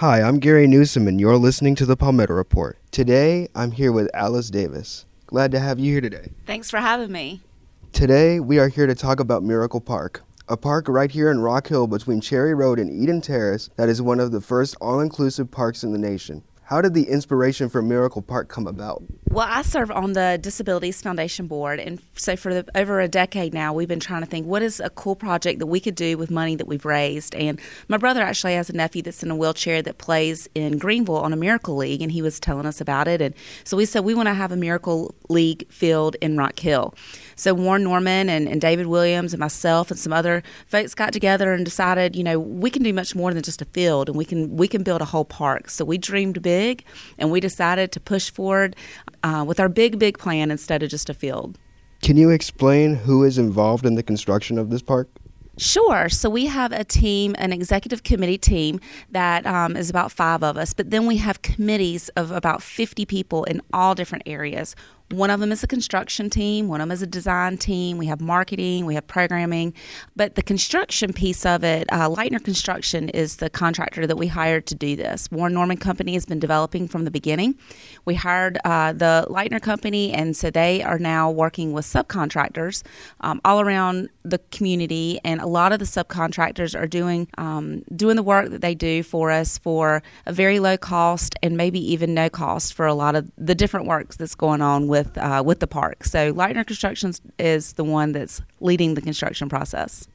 Hi, I'm Gary Newsom, and you're listening to the Palmetto Report. Today, I'm here with Alice Davis. Glad to have you here today. Thanks for having me. Today, we are here to talk about Miracle Park, a park right here in Rock Hill between Cherry Road and Eden Terrace that is one of the first all inclusive parks in the nation. How did the inspiration for Miracle Park come about? Well, I serve on the Disabilities Foundation Board, and so for the, over a decade now, we've been trying to think what is a cool project that we could do with money that we've raised. And my brother actually has a nephew that's in a wheelchair that plays in Greenville on a Miracle League, and he was telling us about it. And so we said we want to have a Miracle League field in Rock Hill. So Warren Norman and, and David Williams and myself and some other folks got together and decided, you know, we can do much more than just a field, and we can we can build a whole park. So we dreamed big, and we decided to push forward uh, with our big big plan instead of just a field. Can you explain who is involved in the construction of this park? Sure. So we have a team, an executive committee team that um, is about five of us, but then we have committees of about 50 people in all different areas. One of them is a construction team, one of them is a design team. We have marketing, we have programming. But the construction piece of it, uh, Leitner Construction is the contractor that we hired to do this. Warren Norman Company has been developing from the beginning. We hired uh, the Leitner Company, and so they are now working with subcontractors um, all around the community. And a lot of the subcontractors are doing um, doing the work that they do for us for a very low cost and maybe even no cost for a lot of the different works that's going on with with uh, with the park. So Leitner Construction is the one that's leading the construction process.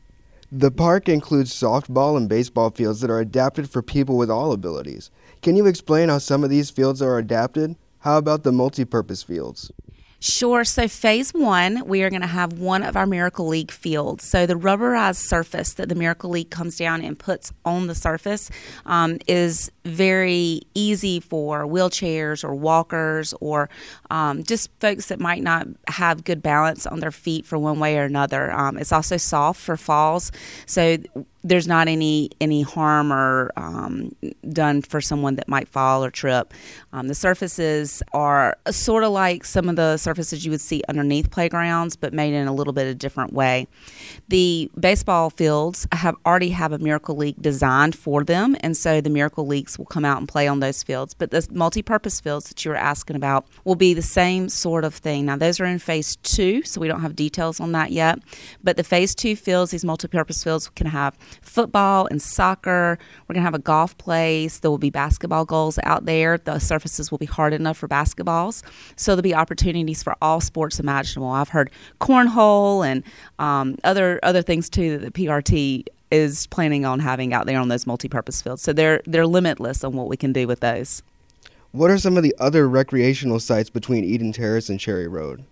The park includes softball and baseball fields that are adapted for people with all abilities. Can you explain how some of these fields are adapted? How about the multi-purpose fields? Sure. So, phase one, we are going to have one of our Miracle League fields. So, the rubberized surface that the Miracle League comes down and puts on the surface um, is very easy for wheelchairs or walkers or um, just folks that might not have good balance on their feet for one way or another. Um, it's also soft for falls. So, there's not any any harm or um, done for someone that might fall or trip. Um, the surfaces are sort of like some of the surfaces you would see underneath playgrounds, but made in a little bit of different way. The baseball fields have already have a Miracle League designed for them, and so the Miracle Leagues will come out and play on those fields. But the multi-purpose fields that you were asking about will be the same sort of thing. Now those are in phase two, so we don't have details on that yet. But the phase two fields, these multi-purpose fields, can have football and soccer. We're going to have a golf place. There will be basketball goals out there. The surfaces will be hard enough for basketballs. So there'll be opportunities for all sports imaginable. I've heard cornhole and um, other other things too that the PRT is planning on having out there on those multi-purpose fields. So they're they're limitless on what we can do with those. What are some of the other recreational sites between Eden Terrace and Cherry Road?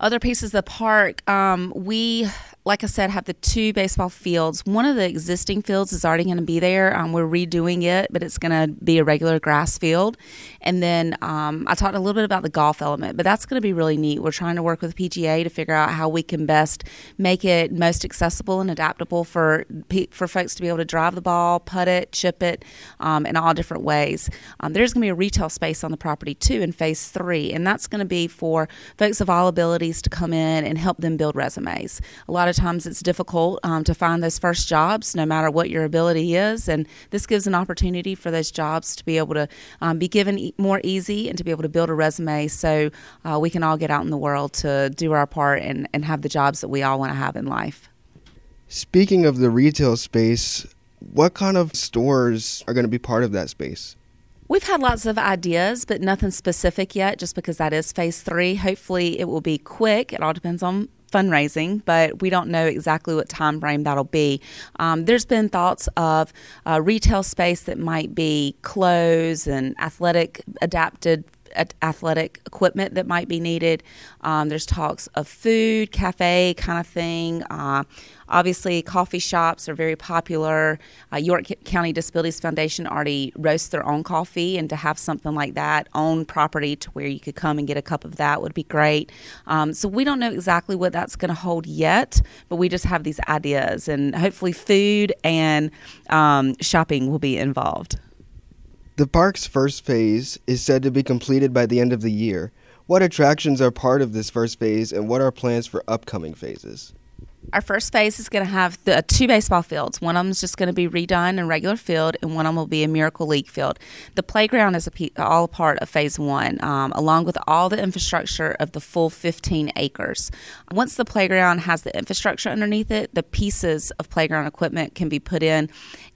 Other pieces of the park, um, we like I said, have the two baseball fields. One of the existing fields is already going to be there. Um, we're redoing it, but it's going to be a regular grass field. And then um, I talked a little bit about the golf element, but that's going to be really neat. We're trying to work with PGA to figure out how we can best make it most accessible and adaptable for for folks to be able to drive the ball, putt it, chip it, um, in all different ways. Um, there's going to be a retail space on the property too in phase three, and that's going to be for folks of all abilities to come in and help them build resumes. A lot of of times it's difficult um, to find those first jobs, no matter what your ability is. And this gives an opportunity for those jobs to be able to um, be given e- more easy and to be able to build a resume so uh, we can all get out in the world to do our part and, and have the jobs that we all want to have in life. Speaking of the retail space, what kind of stores are going to be part of that space? We've had lots of ideas, but nothing specific yet, just because that is phase three. Hopefully, it will be quick. It all depends on fundraising, but we don't know exactly what time frame that'll be. Um, there's been thoughts of retail space that might be clothes and athletic adapted athletic equipment that might be needed. Um, there's talks of food, cafe kind of thing. Uh, obviously, coffee shops are very popular. Uh, York County Disabilities Foundation already roasts their own coffee, and to have something like that on property to where you could come and get a cup of that would be great. Um, so we don't know exactly what that's going to hold yet, but we just have these ideas, and hopefully, food and um, shopping will be involved. The park's first phase is said to be completed by the end of the year. What attractions are part of this first phase, and what are plans for upcoming phases? Our first phase is going to have the two baseball fields. One of them is just going to be redone in regular field, and one of them will be a Miracle League field. The playground is a, all part of phase one, um, along with all the infrastructure of the full 15 acres. Once the playground has the infrastructure underneath it, the pieces of playground equipment can be put in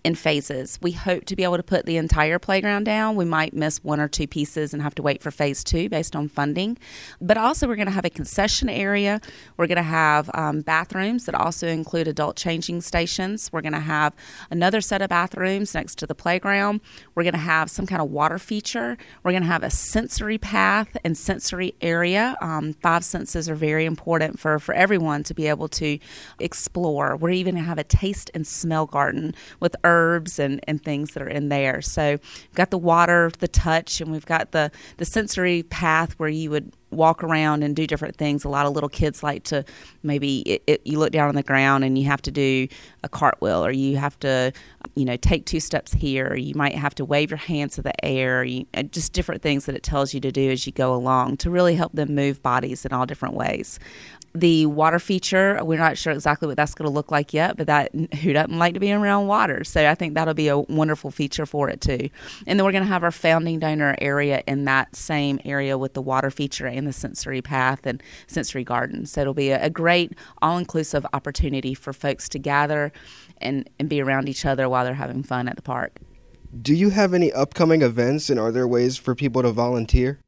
in phases. We hope to be able to put the entire playground down. We might miss one or two pieces and have to wait for phase two based on funding. But also, we're going to have a concession area. We're going to have um, bathrooms that also include adult changing stations. We're going to have another set of bathrooms next to the playground. We're going to have some kind of water feature. We're going to have a sensory path and sensory area. Um, five senses are very important for, for everyone to be able to explore. We're even going to have a taste and smell garden with herbs and, and things that are in there. So we've got the water, the touch, and we've got the, the sensory path where you would walk around and do different things. A lot of little kids like to maybe it, it, you look down on the ground and you have to do a cartwheel, or you have to, you know, take two steps here. Or you might have to wave your hands to the air. You, uh, just different things that it tells you to do as you go along to really help them move bodies in all different ways the water feature, we're not sure exactly what that's going to look like yet, but that who doesn't like to be around water? So I think that'll be a wonderful feature for it too. And then we're going to have our founding donor area in that same area with the water feature and the sensory path and sensory garden. So it'll be a, a great all inclusive opportunity for folks to gather and, and be around each other while they're having fun at the park. Do you have any upcoming events and are there ways for people to volunteer?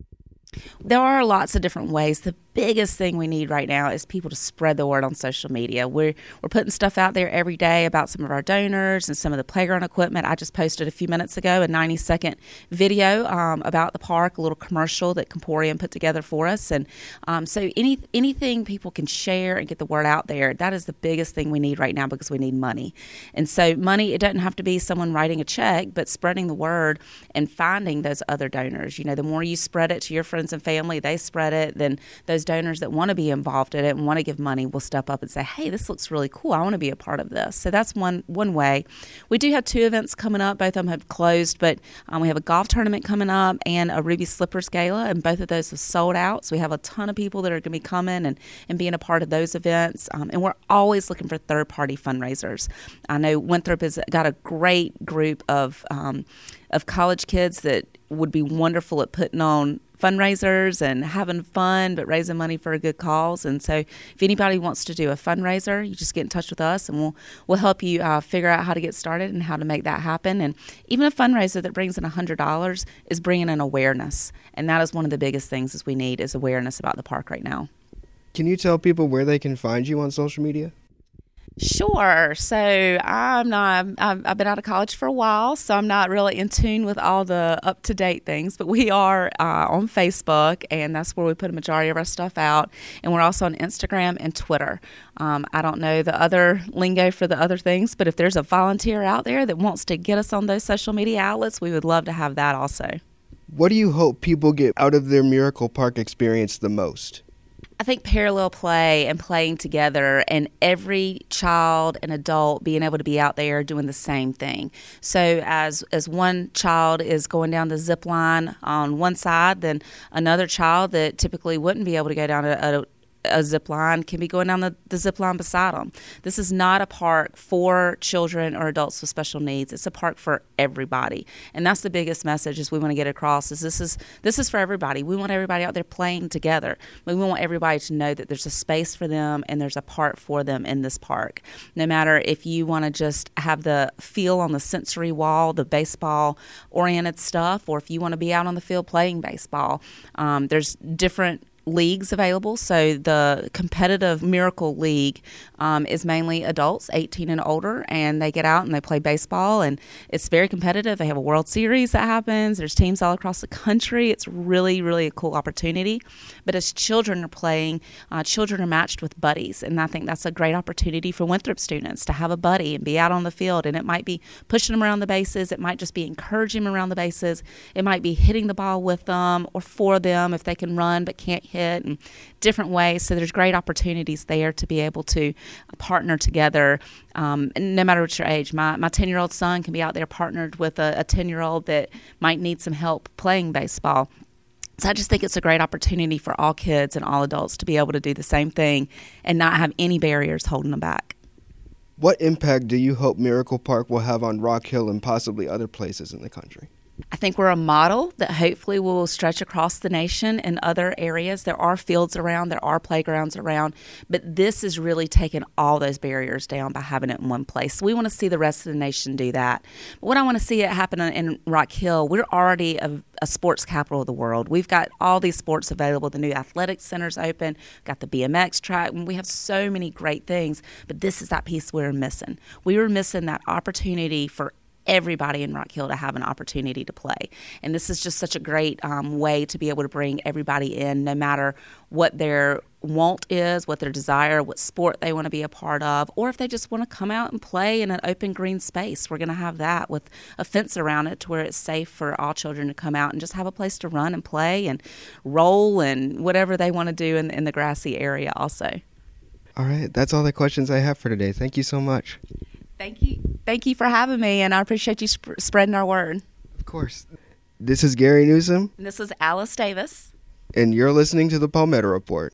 There are lots of different ways. The biggest thing we need right now is people to spread the word on social media. We're we're putting stuff out there every day about some of our donors and some of the playground equipment. I just posted a few minutes ago a 90 second video um, about the park, a little commercial that Comporium put together for us, and um, so any anything people can share and get the word out there. That is the biggest thing we need right now because we need money, and so money. It doesn't have to be someone writing a check, but spreading the word and finding those other donors. You know, the more you spread it to your friends and family, they spread it. Then those donors that want to be involved in it and want to give money will step up and say, "Hey, this looks really cool. I want to be a part of this." So that's one one way. We do have two events coming up. Both of them have closed, but um, we have a golf tournament coming up and a Ruby Slippers Gala, and both of those have sold out. So we have a ton of people that are going to be coming and and being a part of those events. Um, and we're always looking for third party fundraisers. I know Winthrop has got a great group of um, of college kids that would be wonderful at putting on fundraisers and having fun, but raising money for a good cause. And so, if anybody wants to do a fundraiser, you just get in touch with us, and we'll we'll help you uh, figure out how to get started and how to make that happen. And even a fundraiser that brings in hundred dollars is bringing in awareness, and that is one of the biggest things is we need is awareness about the park right now. Can you tell people where they can find you on social media? Sure. So I'm not. I've, I've, been out of college for a while, so I'm not really in tune with all the up to date things. But we are uh, on Facebook, and that's where we put a majority of our stuff out. And we're also on Instagram and Twitter. Um, I don't know the other lingo for the other things, but if there's a volunteer out there that wants to get us on those social media outlets, we would love to have that also. What do you hope people get out of their Miracle Park experience the most? I think parallel play and playing together, and every child and adult being able to be out there doing the same thing. So, as as one child is going down the zip line on one side, then another child that typically wouldn't be able to go down a, a a zip line can be going down the, the zip line beside them. This is not a park for children or adults with special needs. It's a park for everybody, and that's the biggest message is we want to get across. Is this is this is for everybody. We want everybody out there playing together. We want everybody to know that there's a space for them and there's a part for them in this park. No matter if you want to just have the feel on the sensory wall, the baseball oriented stuff, or if you want to be out on the field playing baseball, um, there's different leagues available. So the competitive Miracle League um, is mainly adults, 18 and older, and they get out and they play baseball, and it's very competitive. They have a World Series that happens. There's teams all across the country. It's really, really a cool opportunity. But as children are playing, uh, children are matched with buddies, and I think that's a great opportunity for Winthrop students to have a buddy and be out on the field. And it might be pushing them around the bases. It might just be encouraging them around the bases. It might be hitting the ball with them or for them if they can run but can't hit and different ways. So there's great opportunities there to be able to partner together, um, no matter what your age. My my ten year old son can be out there partnered with a ten year old that might need some help playing baseball So I just think it's a great opportunity for all kids and all adults to be able to do the same thing and not have any barriers holding them back. What impact do you hope Miracle Park will have on Rock Hill and possibly other places in the country? I think we're a model that hopefully will stretch across the nation in other areas. There are fields around, there are playgrounds around, but this is really taking all those barriers down by having it in one place. We want to see the rest of the nation do that. But what I want to see it happen in Rock Hill, we're already a, a sports capital of the world. We've got all these sports available. The new athletic center's open, got the BMX track, and we have so many great things. But this is that piece we're missing. We were missing that opportunity for everybody in Rock Hill to have an opportunity to play. And this is just such a great um, way to be able to bring everybody in, no matter what their want is, what their desire, what sport they want to be a part of, or if they just want to come out and play in an open green space. We're going to have that with a fence around it to where it's safe for all children to come out and just have a place to run and play and roll and whatever they want to do in, in the grassy area also. All right, that's all the questions I have for today. Thank you so much. Thank you. Thank you for having me, and I appreciate you sp- spreading our word. Of course. This is Gary Newsom. And this is Alice Davis. And you're listening to the Palmetto Report.